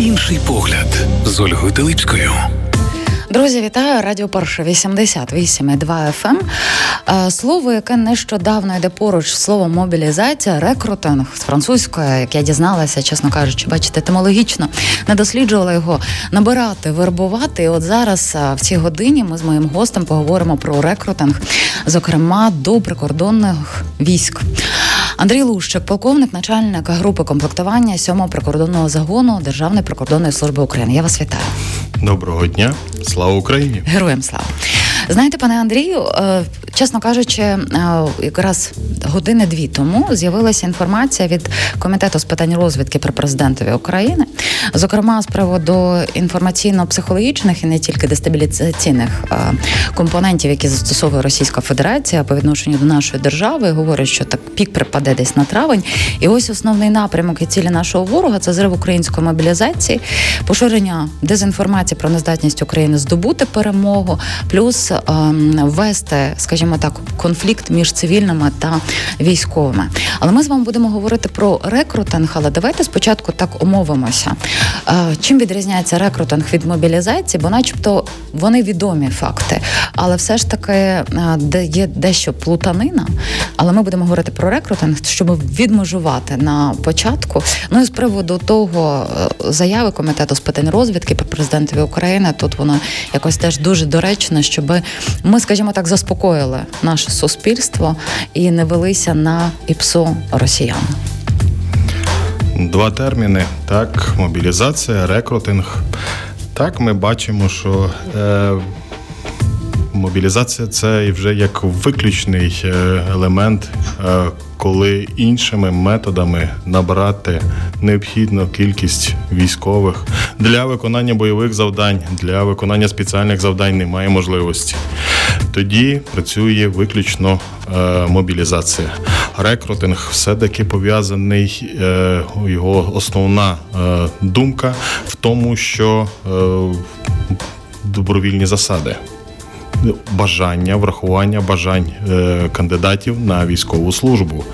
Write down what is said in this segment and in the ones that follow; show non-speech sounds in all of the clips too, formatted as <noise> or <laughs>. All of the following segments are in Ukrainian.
Інший погляд з Ольгою Телипською. Друзі, вітаю радіо Перше 88,2 FM. Е, слово, яке нещодавно йде поруч, слово мобілізація, рекрутинг з французької, як я дізналася, чесно кажучи, бачите, етимологічно не досліджувала його набирати, вербувати. І от зараз е, в цій годині ми з моїм гостем поговоримо про рекрутинг, зокрема до прикордонних військ. Андрій Лущик, полковник, начальник групи комплектування 7-го прикордонного загону Державної прикордонної служби України. Я вас вітаю. Доброго дня, слава Україні! Героям слава! Знаєте, пане Андрію, е, чесно кажучи, е, якраз години-дві тому з'явилася інформація від комітету з питань розвідки при президентові України, зокрема з приводу інформаційно-психологічних і не тільки дестабілізаційних е, компонентів, які застосовує Російська Федерація по відношенню до нашої держави, говорять, що так пік припаде десь на травень. І ось основний напрямок і цілі нашого ворога це зрив української мобілізації, поширення дезінформації про нездатність України здобути перемогу, плюс ем, ввести, скажімо так, конфлікт між цивільними та військовими. Але ми з вами будемо говорити про рекрутинг. Але давайте спочатку так умовимося. Е, чим відрізняється рекрутинг від мобілізації? Бо, начебто, вони відомі факти, але все ж таки е, є дещо плутанина. Але ми будемо говорити про рекрутинг, щоб відмежувати на початку. Ну і з приводу того е, заяви комітету з питань розвідки при президентові України. Тут воно якось теж дуже доречно, щоб ми, скажімо так, заспокоїли наше суспільство і не велися на іпсо росіян. Два терміни: так, мобілізація, рекрутинг. Так, ми бачимо, що е, мобілізація це вже як виключний е, елемент, е, коли іншими методами набрати необхідну кількість військових для виконання бойових завдань, для виконання спеціальних завдань немає можливості. Тоді працює виключно е, мобілізація. Рекрутинг все-таки пов'язаний, е, його основна е, думка в тому, що е, добровільні засади бажання, врахування бажань е, кандидатів на військову службу.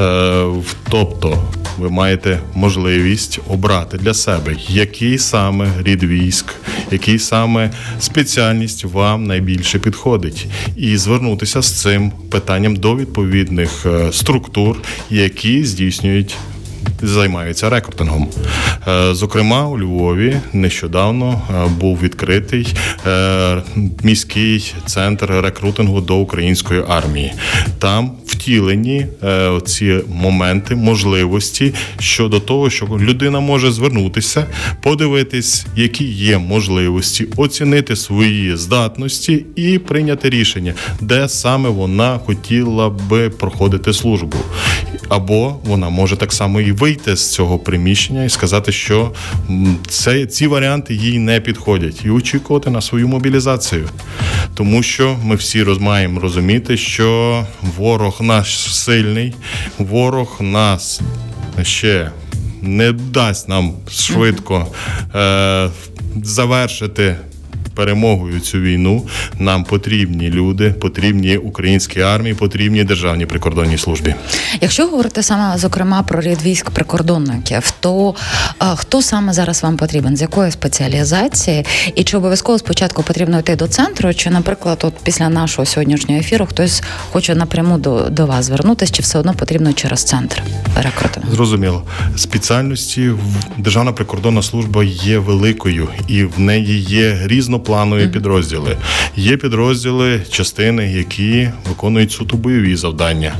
Е, тобто ви маєте можливість обрати для себе, який саме рід військ, який саме спеціальність вам найбільше підходить, і звернутися з цим питанням до відповідних е, структур, які здійснюють займаються рекрутингом. Е, зокрема, у Львові нещодавно е, був відкритий е, міський центр рекрутингу до української армії. Там втілені ці моменти, можливості щодо того, що людина може звернутися, подивитись, які є можливості, оцінити свої здатності і прийняти рішення, де саме вона хотіла би проходити службу, або вона може так само і вийти з цього приміщення і сказати, що це ці варіанти їй не підходять, і очікувати на свою мобілізацію, тому що ми всі маємо розуміти, що ворог наш сильний, ворог нас ще не дасть нам швидко е, завершити перемогою цю війну нам потрібні люди, потрібні українські армії, потрібні державні прикордонні службі. Якщо говорити саме зокрема про рід військ прикордонників, то а, хто саме зараз вам потрібен? З якої спеціалізації? І чи обов'язково спочатку потрібно йти до центру? Чи, наприклад, от після нашого сьогоднішнього ефіру хтось хоче напряму до, до вас звернутися, чи все одно потрібно через центр рекрутингу? Зрозуміло, спеціальності Державна прикордонна служба є великою і в неї є різно різнопланові підрозділи. Є підрозділи, частини, які виконують суто бойові завдання.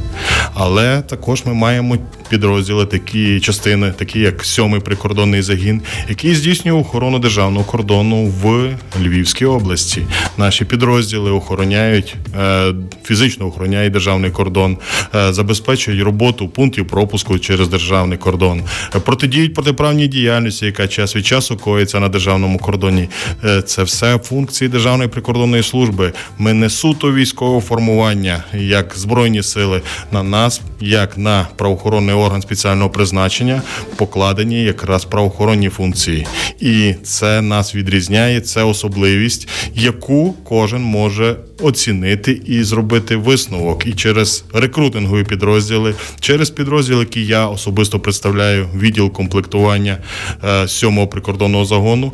Але також ми маємо підрозділи, такі частини, такі як сьомий прикордонний загін, який здійснює охорону державного кордону в Львівській області. Наші підрозділи охороняють е, фізично охороняють державний кордон, е, забезпечують роботу пунктів пропуску через державний кордон, протидіють протиправній діяльності, яка час від часу коїться на державному кордоні. Е, це все функції Державної прикордонної служби. Ми не суто військове формування, як збройні сили. На нас, як на правоохоронний орган спеціального призначення, покладені якраз правоохоронні функції, і це нас відрізняє. Це особливість, яку кожен може оцінити і зробити висновок. І через рекрутингові підрозділи, через підрозділ, який я особисто представляю, відділ комплектування 7-го е, прикордонного загону.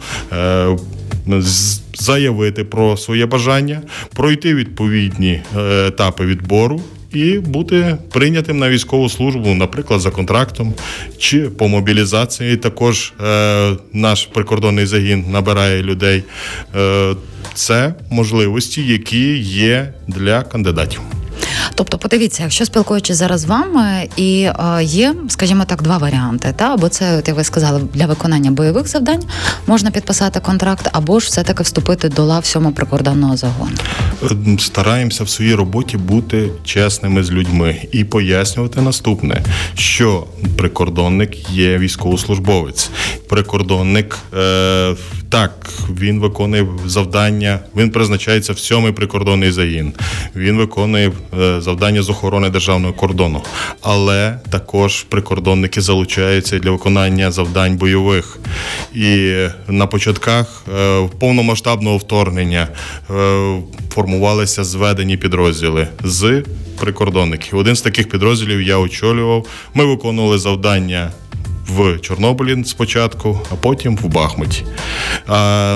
Заявити про своє бажання, пройти відповідні е, етапи відбору і бути прийнятим на військову службу, наприклад, за контрактом чи по мобілізації. Також е, наш прикордонний загін набирає людей. Е, Це можливості, які є для кандидатів. Тобто, подивіться, якщо спілкуючись зараз з вами, і е, є, скажімо так, два варіанти. Та або це, як ви сказали, для виконання бойових завдань можна підписати контракт, або ж все таки вступити до лав сьомого прикордонного загону. Ем, стараємося в своїй роботі бути чесними з людьми і пояснювати наступне, що прикордонник є військовослужбовець. Прикордонник е, так він виконує завдання. Він призначається в сьомий прикордонний загін. Він виконує е, завдання з охорони державного кордону, але також прикордонники залучаються для виконання завдань бойових. І на початках е, повномасштабного вторгнення е, формувалися зведені підрозділи з прикордонників. Один з таких підрозділів я очолював. Ми виконували завдання в Чорнобилі спочатку, а потім в Бахмуті.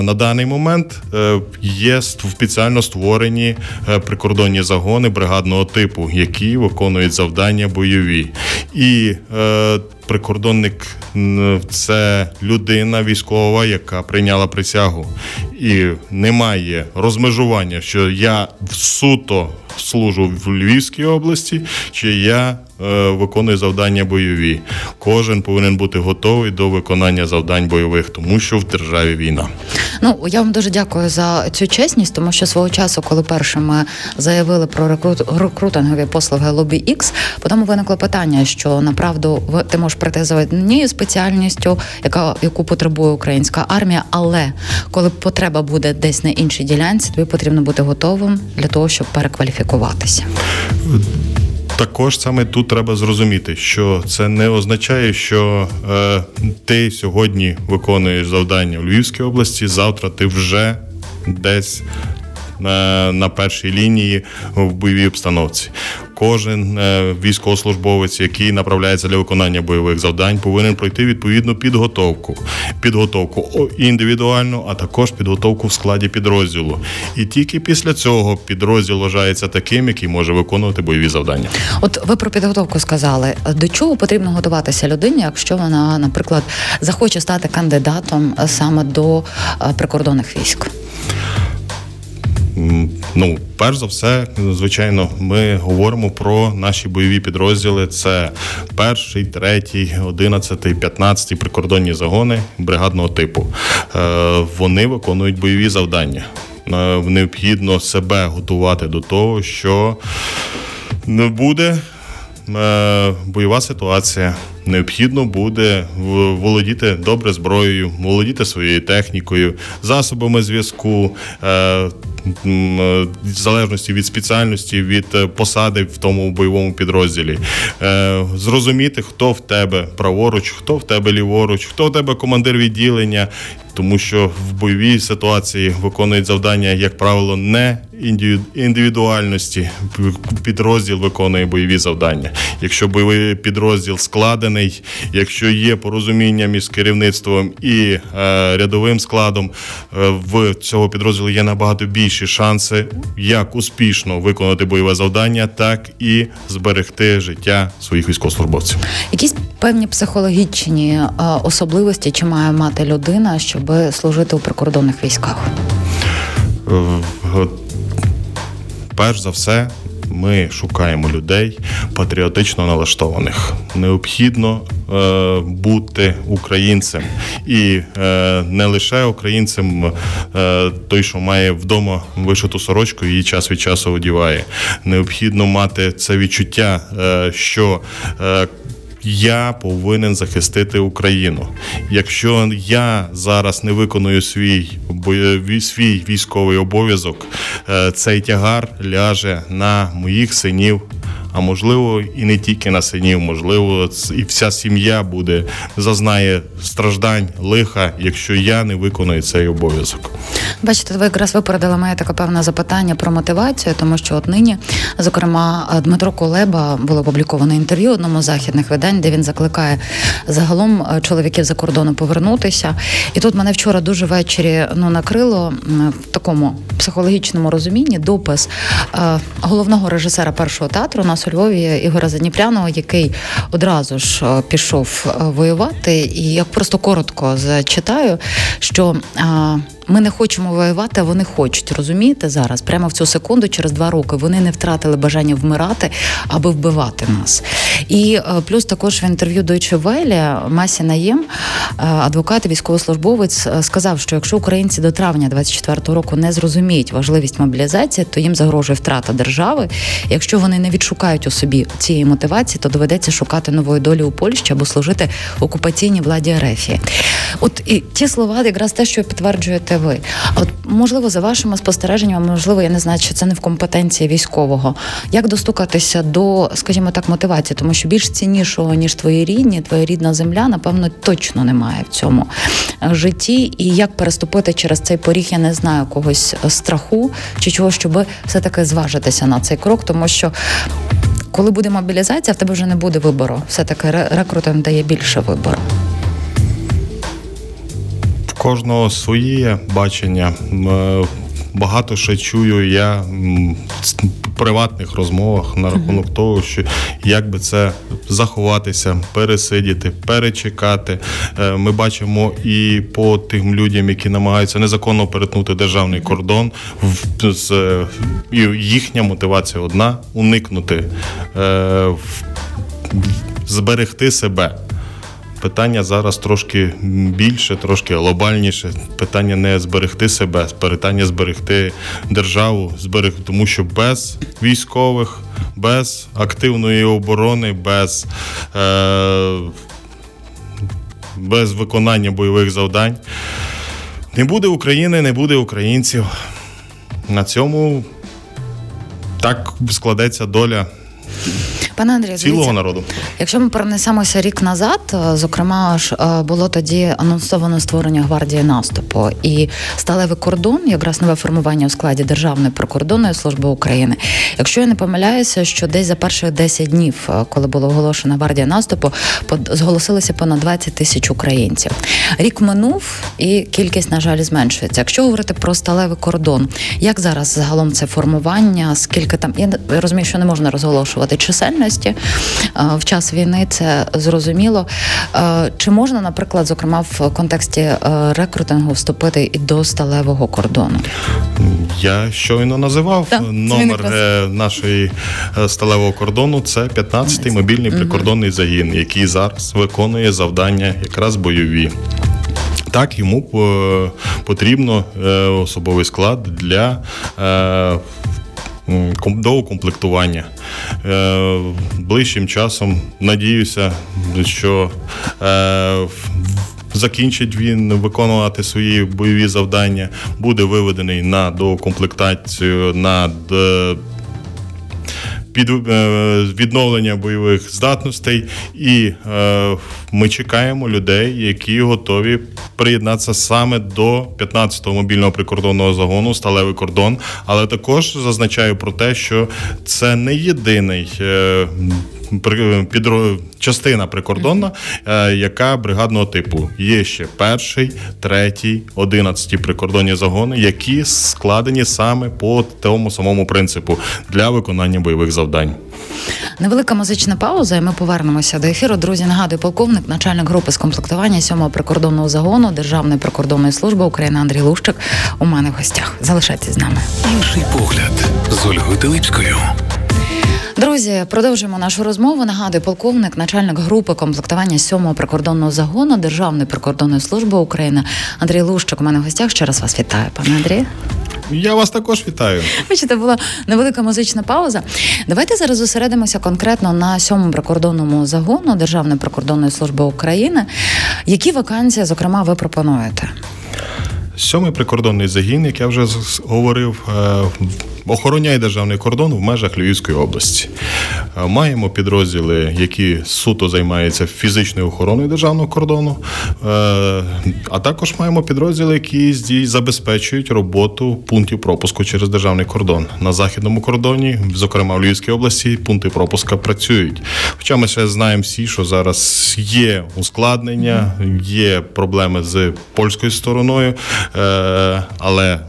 На даний момент е, є спеціально створені е, прикордонні загони бригадного типу, які виконують завдання бойові. І е, прикордонник це людина військова, яка прийняла присягу, і немає розмежування, що я суто служу в Львівській області, чи я е, виконую завдання бойові. Кожен повинен бути готовий до виконання завдань бойових, тому що в державі війна. Ну я вам дуже дякую за цю чесність, тому що свого часу, коли першими заявили про рекрут рекрутингові послуги Лобі X, потім виникло питання, що направду ти можеш прийти за однією спеціальністю, яка яку потребує українська армія, але коли потреба буде десь на іншій ділянці, тобі потрібно бути готовим для того, щоб перекваліфікуватися. Також саме тут треба зрозуміти, що це не означає, що е, ти сьогодні виконуєш завдання в Львівській області. Завтра ти вже десь на, першій лінії в бойовій обстановці кожен е, військовослужбовець, який направляється для виконання бойових завдань, повинен пройти відповідну підготовку, підготовку індивідуальну, а також підготовку в складі підрозділу. І тільки після цього підрозділ вважається таким, який може виконувати бойові завдання. От ви про підготовку сказали. До чого потрібно готуватися людині, якщо вона, наприклад, захоче стати кандидатом саме до е, прикордонних військ? Ну, перш за все, звичайно, ми говоримо про наші бойові підрозділи. Це перший, третій, одинадцятий, п'ятнадцятий прикордонні загони бригадного типу. Е, вони виконують бойові завдання. Е, необхідно себе готувати до того, що не буде е, бойова ситуація. Необхідно буде володіти добре зброєю, володіти своєю технікою, засобами зв'язку, в залежності від спеціальності, від е, посади в тому бойовому підрозділі, е, зрозуміти, хто в тебе праворуч, хто в тебе ліворуч, хто в тебе командир відділення, тому що в бойовій ситуації виконують завдання, як правило, не індивідуальності. Підрозділ виконує бойові завдання. Якщо бойовий підрозділ складений, якщо є порозуміння між керівництвом і е, рядовим складом, е, в цього підрозділу є набагато більші шанси, як успішно виконати бойове завдання, так і зберегти життя своїх військовослужбовців. Якісь певні психологічні е, особливості, чи має мати людина, щоб служити у прикордонних військах? Е, перш за все, ми шукаємо людей патріотично налаштованих. Необхідно е, бути українцем і е, не лише українцем, е, той, що має вдома вишиту сорочку, її час від часу одіває. Необхідно мати це відчуття, е, що е, я повинен захистити Україну. Якщо я зараз не виконую свій свій військовий обов'язок, е, цей тягар ляже на моїх синів а можливо, і не тільки на синів, можливо, і вся сім'я буде зазнає страждань, лиха, якщо я не виконую цей обов'язок. Бачите, ви якраз випередили моє таке певне запитання про мотивацію, тому що от нині, зокрема, Дмитро Колеба було опубліковано інтерв'ю одному з західних видань, де він закликає загалом е, чоловіків за кордону повернутися. І тут мене вчора дуже ввечері ну накрило в такому психологічному розумінні допис е, головного режисера першого театру нас у Львові Ігора Заніпряного, який одразу ж е, пішов е, воювати, і я просто коротко зачитаю, що ми не хочемо воювати, а вони хочуть. Розумієте зараз? Прямо в цю секунду, через два роки, вони не втратили бажання вмирати, аби вбивати нас. І е, плюс також в інтерв'ю Deutsche Welle Масі Наєм, е, адвокат, військовослужбовець, е, сказав, що якщо українці до травня 24-го року не зрозуміють важливість мобілізації, то їм загрожує втрата держави. Якщо вони не відшукають у собі цієї мотивації, то доведеться шукати нової долі у Польщі або служити окупаційній владі Ерефії. От і ті слова, якраз те, що підтверджуєте ви. От можливо, за вашими спостереженнями, можливо, я не знаю, що це не в компетенції військового. Як достукатися до, скажімо так, мотивації, тому що більш ціннішого ніж твої рідні, твоя рідна земля, напевно, точно немає в цьому житті. І як переступити через цей поріг, я не знаю когось страху чи чого, щоб все таки зважитися на цей крок, тому що. Коли буде мобілізація, в тебе вже не буде вибору. Все таки рекрутинг дає більше вибору кожного своє бачення. Е, багато що чую я в приватних розмовах на рахунок uh-huh. того, що як би це заховатися, пересидіти, перечекати. Е, ми бачимо і по тим людям, які намагаються незаконно перетнути державний кордон, і їхня мотивація одна уникнути, е, зберегти себе. Питання зараз трошки більше, трошки глобальніше. Питання не зберегти себе, питання зберегти державу, зберегти, тому що без військових, без активної оборони, без е, без виконання бойових завдань не буде України, не буде українців. На цьому так складеться доля Пане Андрію, цілого народу. Якщо ми перенесемося рік назад, е, зокрема ж е, було тоді анонсовано створення гвардії наступу і сталевий кордон, якраз нове формування у складі Державної прикордонної служби України. Якщо я не помиляюся, що десь за перших 10 днів, е, коли було оголошено гвардія наступу, зголосилося понад 20 тисяч українців. Рік минув і кількість, на жаль, зменшується. Якщо говорити про сталевий кордон, як зараз загалом це формування? Скільки там я розумію, що не можна розголошувати чисельність, діяльності в час війни. Це зрозуміло. Чи можна, наприклад, зокрема в контексті е, рекрутингу вступити і до сталевого кордону? Я щойно називав так, номер е, нашої е, сталевого кордону. Це 15-й мобільний прикордонний загін, який зараз виконує завдання якраз бойові. Так, йому потрібно особовий склад для до укомплектування. Е, ближчим часом надіюся, що е, закінчить він виконувати свої бойові завдання, буде виведений на доукомплектацію на під е, відновлення бойових здатностей, і е, ми чекаємо людей, які готові приєднатися саме до 15-го мобільного прикордонного загону сталевий кордон. Але також зазначаю про те, що це не єдиний. Підро... частина прикордонна, е, яка бригадного типу. Є ще перший, третій, одинадцятий прикордонні загони, які складені саме по тому самому принципу для виконання бойових завдань. Невелика музична пауза, і ми повернемося до ефіру. Друзі, нагадую, полковник, начальник групи з комплектування 7-го прикордонного загону Державної прикордонної служби України Андрій Лущик. У мене в гостях. Залишайтесь з нами. Інший погляд з Ольгою Телипською. Друзі, продовжуємо нашу розмову. Нагадую, полковник, начальник групи комплектування 7-го прикордонного загону Державної прикордонної служби України Андрій Лущик. У мене в гостях ще раз вас вітаю, пане Андрій. Я вас також вітаю. Бачите, була невелика музична пауза. Давайте зараз зосередимося конкретно на сьомому прикордонному загону Державної прикордонної служби України. Які вакансії, зокрема, ви пропонуєте? Сьомий прикордонний загін, як я вже говорив, е, охороняє державний кордон в межах Львівської області. Е, маємо підрозділи, які суто займаються фізичною охороною державного кордону, е, а також маємо підрозділи, які забезпечують роботу пунктів пропуску через державний кордон на західному кордоні, зокрема в Львівській області, пункти пропуска працюють. Хоча ми ще знаємо всі, що зараз є ускладнення, є проблеми з польською стороною, е, але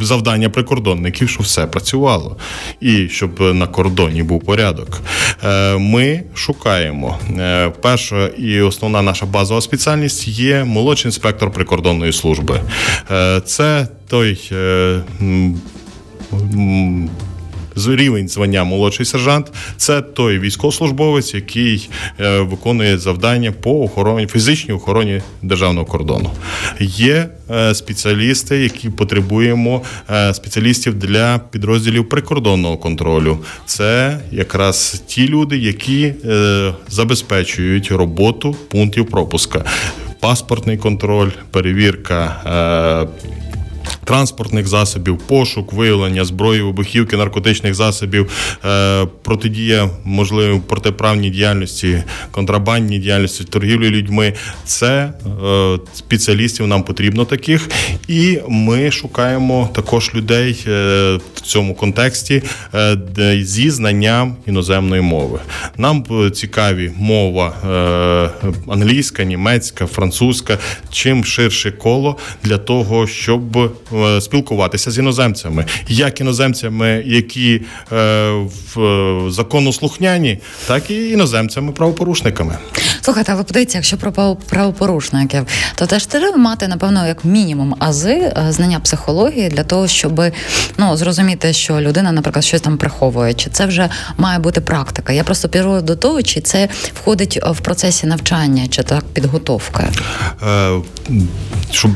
завдання прикордонників, щоб все працювало, і щоб на кордоні був порядок. Е, ми шукаємо е, перша і основна наша базова спеціальність є молодший інспектор прикордонної служби. Е, це той рівень звання молодший сержант це той військовослужбовець, який е, виконує завдання по охороні фізичній охороні державного кордону. Є е, спеціалісти, які потребуємо е, спеціалістів для підрозділів прикордонного контролю. Це якраз ті люди, які забезпечують роботу пунктів пропуска. Паспортний контроль, перевірка транспортних засобів, пошук, виявлення зброї, вибухівки, наркотичних засобів, е, протидія можливо протиправній діяльності, контрабандній діяльності, торгівлі людьми. Це е, спеціалістів нам потрібно таких, і ми шукаємо також людей е, в цьому контексті зі знанням іноземної мови. Нам цікаві мова англійська, німецька, французька. Чим ширше коло для того, щоб спілкуватися з іноземцями, як іноземцями, які е, в е, законослухняні, так і іноземцями-правопорушниками. Слухайте, але подивіться, якщо про правопорушників, то теж треба мати напевно як мінімум ази знання психології для того, щоб ну зрозуміти, що людина, наприклад, щось там приховує, чи це вже має бути практика. Я просто піду до того, чи це входить в процесі навчання, чи так підготовка. Е, щоб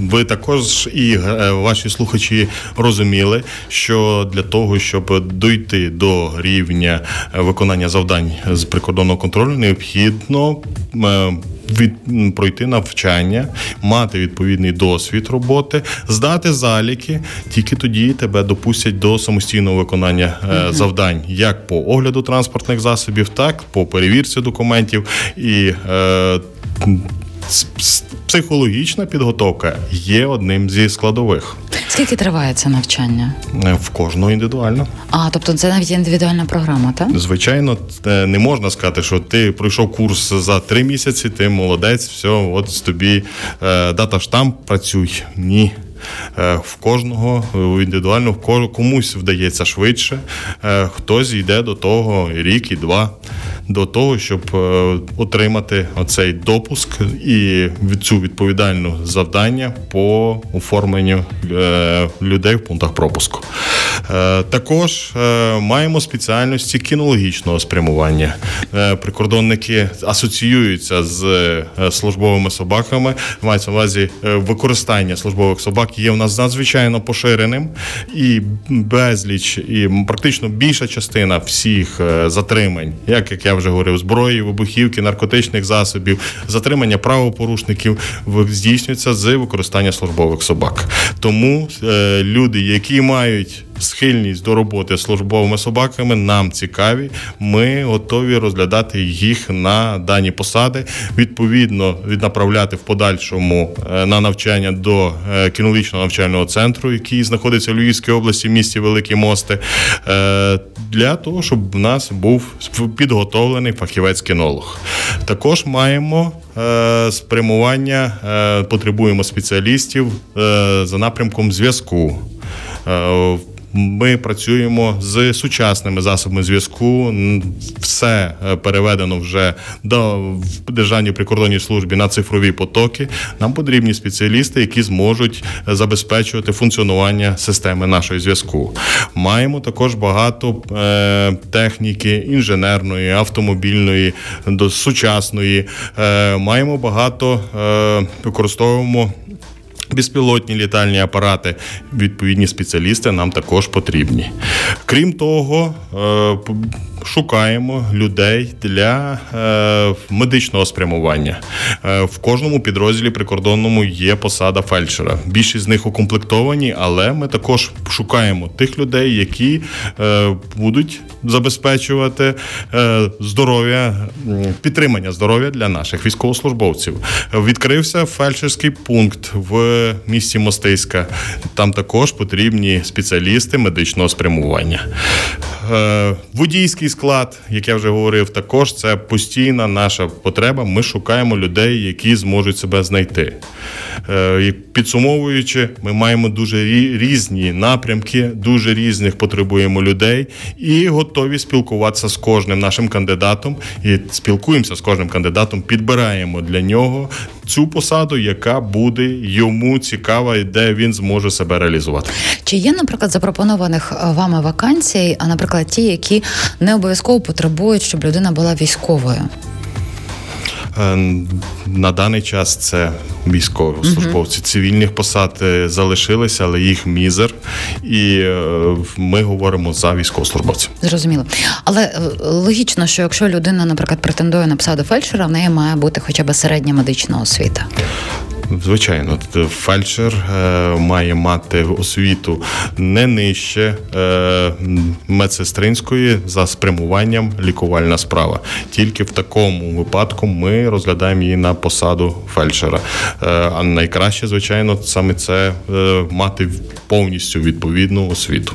ви також і Е, ваші слухачі розуміли, що для того, щоб дойти до рівня е, виконання завдань з прикордонного контролю, необхідно е, від пройти навчання, мати відповідний досвід роботи, здати заліки. Тільки тоді тебе допустять до самостійного виконання mm-hmm. завдань, як по огляду транспортних засобів, так по перевірці документів і. Е, психологічна підготовка є одним зі складових. Скільки триває це навчання? Е, в кожного індивідуально. А тобто це навіть індивідуальна програма, так? Звичайно, е, не можна сказати, що ти пройшов курс за три місяці, ти молодець, все, от тобі е, дата штамп працюй. Ні. В кожного індивідуально в комусь вдається швидше, хтось йде до того рік і два до того, щоб е, отримати оцей допуск і цю відповідальну завдання по оформленню е, людей в пунктах пропуску. Е, також маємо спеціальності кінологічного спрямування. Прикордонники асоціюються з службовими собаками. Мається на увазі використання службових собак є в нас надзвичайно поширеним і безліч, і практично більша частина всіх затримань, як як я вже говорив, зброї, вибухівки, наркотичних засобів, затримання правопорушників здійснюється з використання службових собак. Тому е, люди, які мають схильність до роботи з службовими собаками нам цікаві. Ми готові розглядати їх на дані посади, відповідно віднаправляти в подальшому е, на навчання до е, кінологічного навчального центру, який знаходиться в Львівській області, в місті Великі Мости, е, для того, щоб в нас був підготовлений фахівець-кінолог. Також маємо. Спрямування потребуємо спеціалістів за напрямком зв'язку Ми працюємо з сучасними засобами зв'язку. Все е, переведено вже до державній прикордонній службі на цифрові потоки. Нам потрібні спеціалісти, які зможуть забезпечувати функціонування системи нашої зв'язку. Маємо також багато е, техніки інженерної, автомобільної, до сучасної. Е, маємо багато е, використовуємо. Безпілотні літальні апарати, відповідні спеціалісти нам також потрібні. Крім того, е, шукаємо людей для е, медичного спрямування. Е, в кожному підрозділі прикордонному є посада фельдшера. Більшість з них укомплектовані, але ми також шукаємо тих людей, які будуть забезпечувати здоров'я, підтримання здоров'я для наших військовослужбовців. Відкрився фельдшерський пункт в місті Мостиська. Там також потрібні спеціалісти медичного спрямування. Е, водійський склад, як я вже говорив, також це постійна наша потреба. Ми шукаємо людей, які зможуть себе знайти. Е, підсумовуючи, ми маємо дуже різні напрямки, дуже різних потребуємо людей і готові спілкуватися з кожним нашим кандидатом. І спілкуємося з кожним кандидатом, підбираємо для нього цю посаду, яка буде йому цікава і де він зможе себе реалізувати. Чи є, наприклад, запропонованих е, вами вакансій, а наприклад, ті, які не обов'язково потребують, щоб людина була військовою? Е, на даний час це військовослужбовці. Цивільних посад е, залишилися, але їх мізер, і ми говоримо за військовослужбовців. Зрозуміло, але логічно, що якщо людина, наприклад, претендує на посаду фельдшера, в неї має бути хоча б середня медична освіта. Звичайно, фельдшер е, має мати освіту не нижче е, медсестринської за спрямуванням лікувальна справа. Тільки в такому випадку ми розглядаємо її на посаду фельдшера. Е, а найкраще, звичайно, саме це мати повністю відповідну освіту.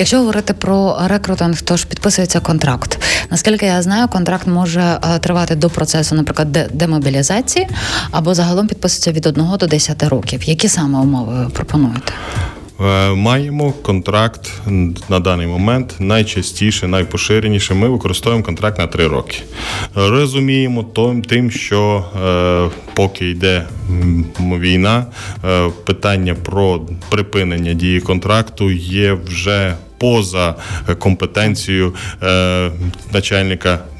Якщо говорити про рекрутинг, то ж підписується контракт. Наскільки я знаю, контракт може тривати до процесу, наприклад, демобілізації або загалом підписується від 1 до 10 років. Які саме умови ви пропонуєте? Е, маємо контракт на даний момент. Найчастіше, найпоширеніше. Ми використовуємо контракт на три роки. Розуміємо тим, що е, поки йде війна, е, питання про припинення дії контракту є вже поза компетенцією начальника Е,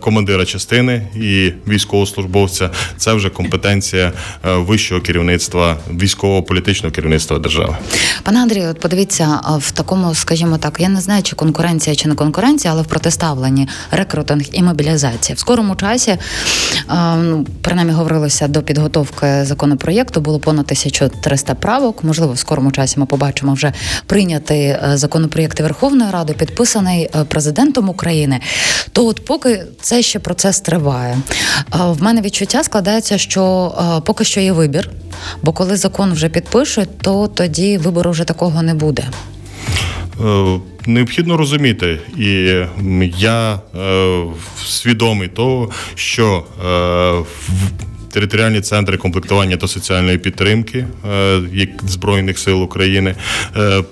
командира частини і військовослужбовця. Це вже компетенція е, вищого керівництва, військово-політичного керівництва держави. Пане Андрію, от подивіться в такому, скажімо так, я не знаю, чи конкуренція чи не конкуренція, але в протиставленні рекрутинг і мобілізація в скорому часі, е, ну принаймні говорилося до підготовки законопроєкту. Було понад 1300 правок. Можливо, в скорому часі ми побачимо вже прийнятий законопроєкт Верховної Ради, підписаний президентом України. То, от поки поки це ще процес триває. В мене відчуття складається, що поки що є вибір, бо коли закон вже підпишуть, то тоді вибору вже такого не буде. Е, необхідно розуміти, і я е, свідомий того, що е, територіальні центри комплектування та соціальної підтримки е, збройних сил України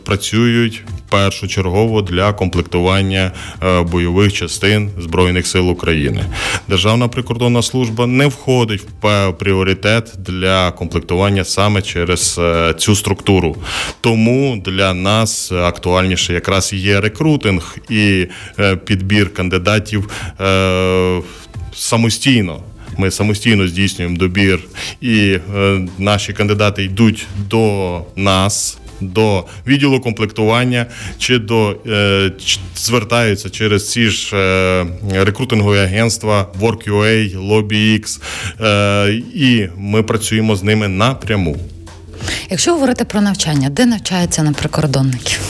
працюють першочергово для комплектування е, бойових частин збройних сил України. Державна прикордонна служба не входить в пріоритет для комплектування саме через цю структуру. Тому для нас актуальніше якраз є рекрутинг і підбір кандидатів самостійно. Ми самостійно здійснюємо добір, і е, наші кандидати йдуть до нас. До відділу комплектування чи до е, звертаються через ці ж е, рекрутингові агентства WorkUA, LobbyX, е, і ми працюємо з ними напряму. Якщо говорити про навчання, де навчаються на прикордонників?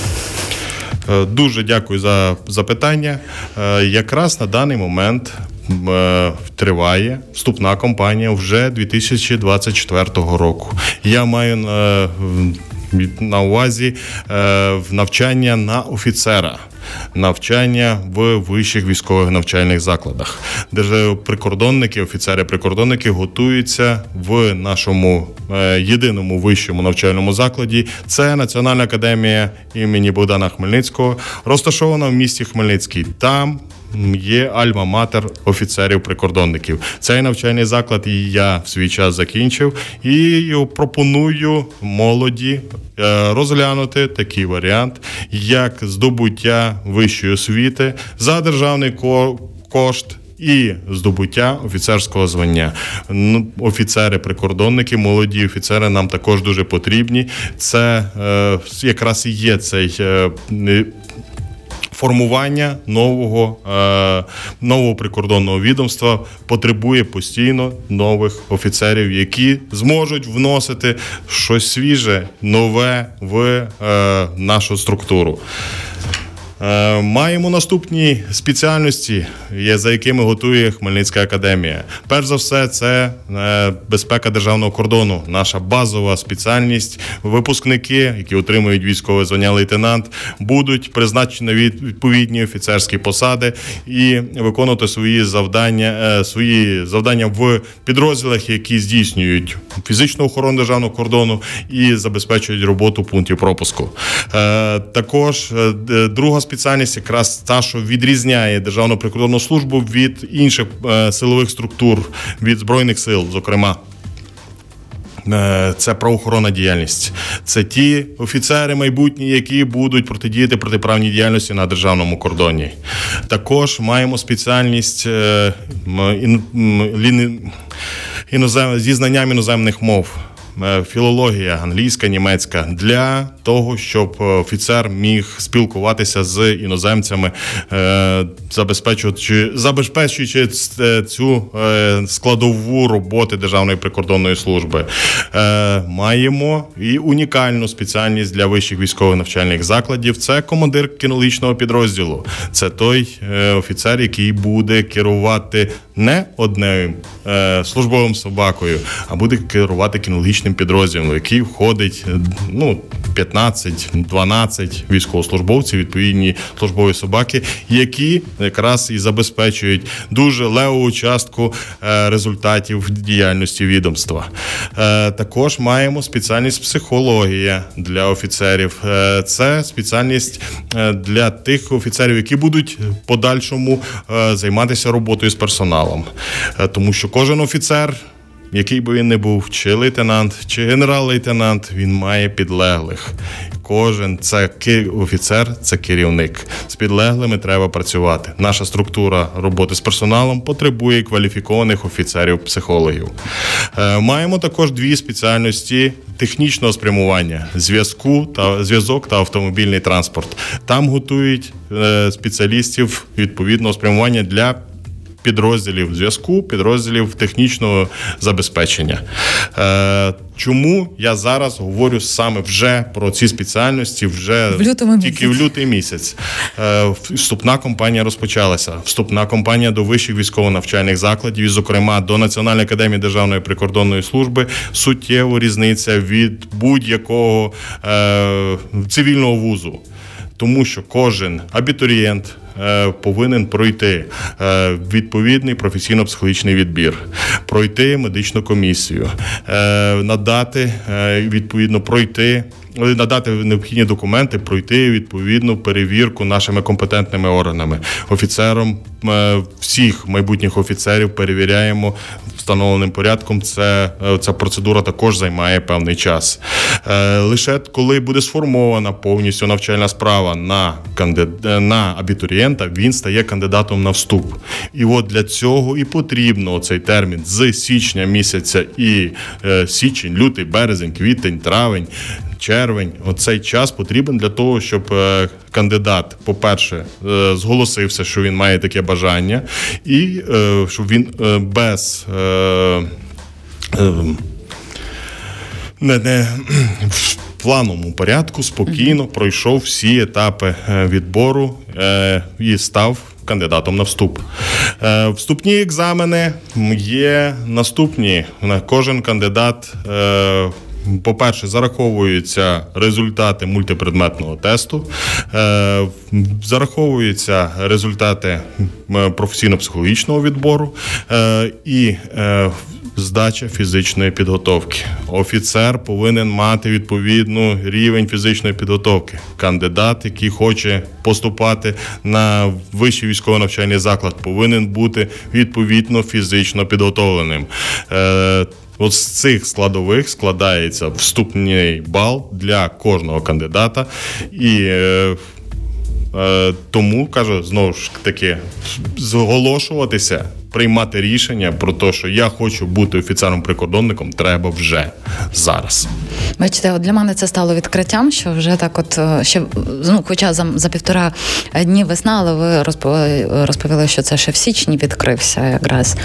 Е, дуже дякую за запитання. Е, якраз на даний момент Е, триває вступна кампанія вже 2024 року. Я маю на, увазі е, навчання на офіцера. навчання в вищих військових навчальних закладах. Державні прикордонники, офіцери прикордонники готуються в нашому е, єдиному вищому навчальному закладі. Це Національна академія імені Богдана Хмельницького, розташована в місті Хмельницький. Там є альма-матер офіцерів-прикордонників. Цей навчальний заклад і я в свій час закінчив і пропоную молоді е, розглянути такий варіант, як здобуття вищої освіти за державний кошт. І здобуття офіцерського звання. Офіцери-прикордонники, молоді офіцери нам також дуже потрібні. Це е, якраз і є цей е, формування нового е, нового прикордонного відомства потребує постійно нових офіцерів, які зможуть вносити щось свіже, нове в е, нашу структуру. Е, маємо наступні спеціальності, за якими готує Хмельницька академія. Перш за все, це е, безпека державного кордону, наша базова спеціальність. Випускники, які отримують військове звання лейтенант, будуть призначені відповідні офіцерські посади і виконувати свої завдання, е, свої завдання в підрозділах, які здійснюють фізичну охорону державного кордону і забезпечують роботу пунктів пропуску. Також друга спеціальність спеціальність якраз та, що відрізняє Державну прикордонну службу від інших е, силових структур, від збройних сил, зокрема. Е, це правоохоронна діяльність, це ті офіцери майбутні, які будуть протидіяти протиправній діяльності на державному кордоні. Також маємо спеціальність е, інозем... зі знанням іноземних мов. Е, філологія англійська, німецька для того, щоб офіцер міг спілкуватися з іноземцями, е, забезпечуючи забезпечуючи е, цю складову роботи Державної прикордонної служби. Маємо і унікальну спеціальність для вищих військових навчальних закладів. Це командир кінологічного підрозділу. Це той офіцер, який буде керувати не одним службовим собакою, а буде керувати кінологічним підрозділом, який входить ну 15-12 військовослужбовців, відповідні службові собаки, які якраз і забезпечують дуже леву частку е, результатів діяльності відомства. Е, також маємо спеціальність психологія для офіцерів. Е, це спеціальність для тих офіцерів, які будуть в подальшому займатися роботою з персоналом, тому що кожен офіцер який би він не був, чи лейтенант, чи генерал-лейтенант, він має підлеглих. Кожен це офіцер, це керівник. З підлеглими треба працювати. Наша структура роботи з персоналом потребує кваліфікованих офіцерів-психологів. Е, маємо також дві спеціальності технічного спрямування: зв'язку та зв'язок та автомобільний транспорт. Там готують е, спеціалістів відповідного спрямування для підрозділів зв'язку, підрозділів технічного забезпечення. Е, Чому я зараз говорю саме вже про ці спеціальності, вже в лютому тільки місяць. в лютий місяць. Е, Вступна кампанія розпочалася. Вступна кампанія до вищих військово-навчальних закладів, і, зокрема до Національної академії державної прикордонної служби, суттєво різниця від будь-якого е, цивільного вузу. Тому що кожен абітурієнт, повинен пройти е, відповідний професійно-психологічний відбір, пройти медичну комісію, е, надати відповідно пройти. Надати необхідні документи, пройти відповідну перевірку нашими компетентними органами, офіцером всіх майбутніх офіцерів перевіряємо встановленим порядком. Це ця процедура також займає певний час. Лише коли буде сформована повністю навчальна справа на кандид... на абітурієнта, він стає кандидатом на вступ. І от для цього і потрібно цей термін з січня місяця і е, січень, лютий, березень, квітень, травень. Червень, оцей час потрібен для того, щоб е, кандидат, по-перше, е, зголосився, що він має таке бажання, і е, щоб він без не, не плановому порядку спокійно пройшов всі етапи відбору і став кандидатом на вступ. Вступні екзамени є наступні. Кожен кандидат по-перше, зараховуються результати мультипредметного тесту, е, зараховуються результати професійно-психологічного відбору е, і е, здача фізичної підготовки. Офіцер повинен мати відповідну рівень фізичної підготовки. Кандидат, який хоче поступати на вищий військово-навчальний заклад, повинен бути відповідно фізично підготовленим. От з цих складових складається вступний бал для кожного кандидата. І е, Е, тому кажу знову ж таки зголошуватися, приймати рішення про те, що я хочу бути офіцером-прикордонником, треба вже зараз. Бачите, от для мене це стало відкриттям, що вже так, от е, ще ну, хоча за, за півтора дні весна, але ви розповіли, розповіли, що це ще в січні відкрився якраз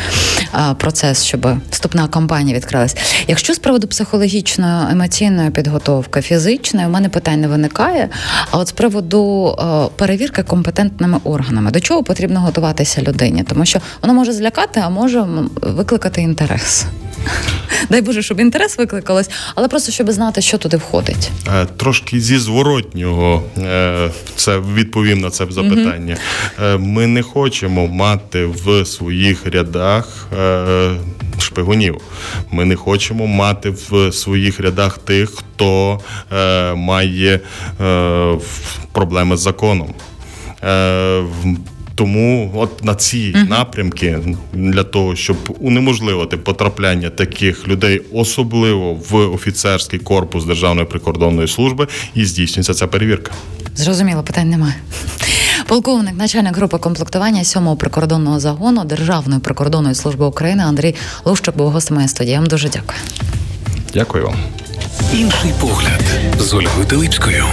процес, щоб вступна кампанія відкрилась. Якщо з приводу психологічної емоційної підготовки, фізичної, у мене питань не виникає. А от з приводу е, перевірки компетентними органами, до чого потрібно готуватися людині, тому що воно може злякати, а може викликати інтерес. <laughs> Дай Боже, щоб інтерес викликалось, але просто щоб знати, що туди входить. Е, Трошки зі зворотнього е, це відповім на це запитання. Е, Ми не хочемо мати в своїх рядах шпигунів. Ми не хочемо мати в своїх рядах тих, хто має проблеми з законом. Тому от на ці напрямки для того, щоб унеможливити потрапляння таких людей, особливо в офіцерський корпус Державної прикордонної служби, і здійснюється ця перевірка. Зрозуміло, питань немає. Полковник, начальник групи комплектування 7-го прикордонного загону Державної прикордонної служби України Андрій Лущик був гостем моєї студії. Я вам дуже дякую. Дякую вам. Інший погляд з Ольгою Телипською.